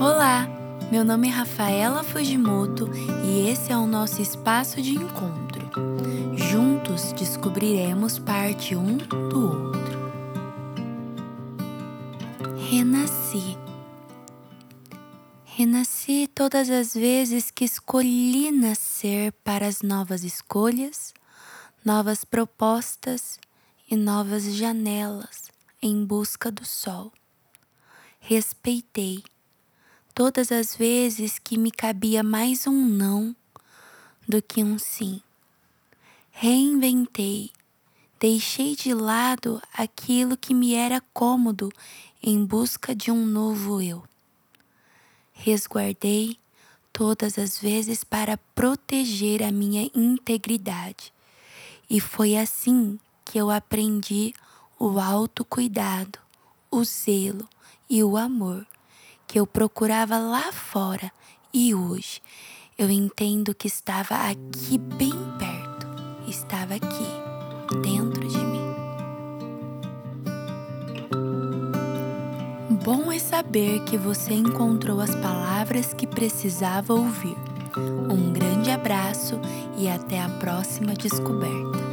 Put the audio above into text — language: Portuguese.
Olá, meu nome é Rafaela Fujimoto e esse é o nosso espaço de encontro. Juntos descobriremos parte um do outro. Renasci. Renasci todas as vezes que escolhi nascer para as novas escolhas, novas propostas e novas janelas em busca do sol. Respeitei todas as vezes que me cabia mais um não do que um sim. Reinventei, deixei de lado aquilo que me era cômodo em busca de um novo eu. Resguardei todas as vezes para proteger a minha integridade. E foi assim que eu aprendi o autocuidado, o zelo e o amor que eu procurava lá fora e hoje eu entendo que estava aqui bem perto, estava aqui, dentro de mim. Bom é saber que você encontrou as palavras que precisava ouvir. Um grande abraço e até a próxima descoberta.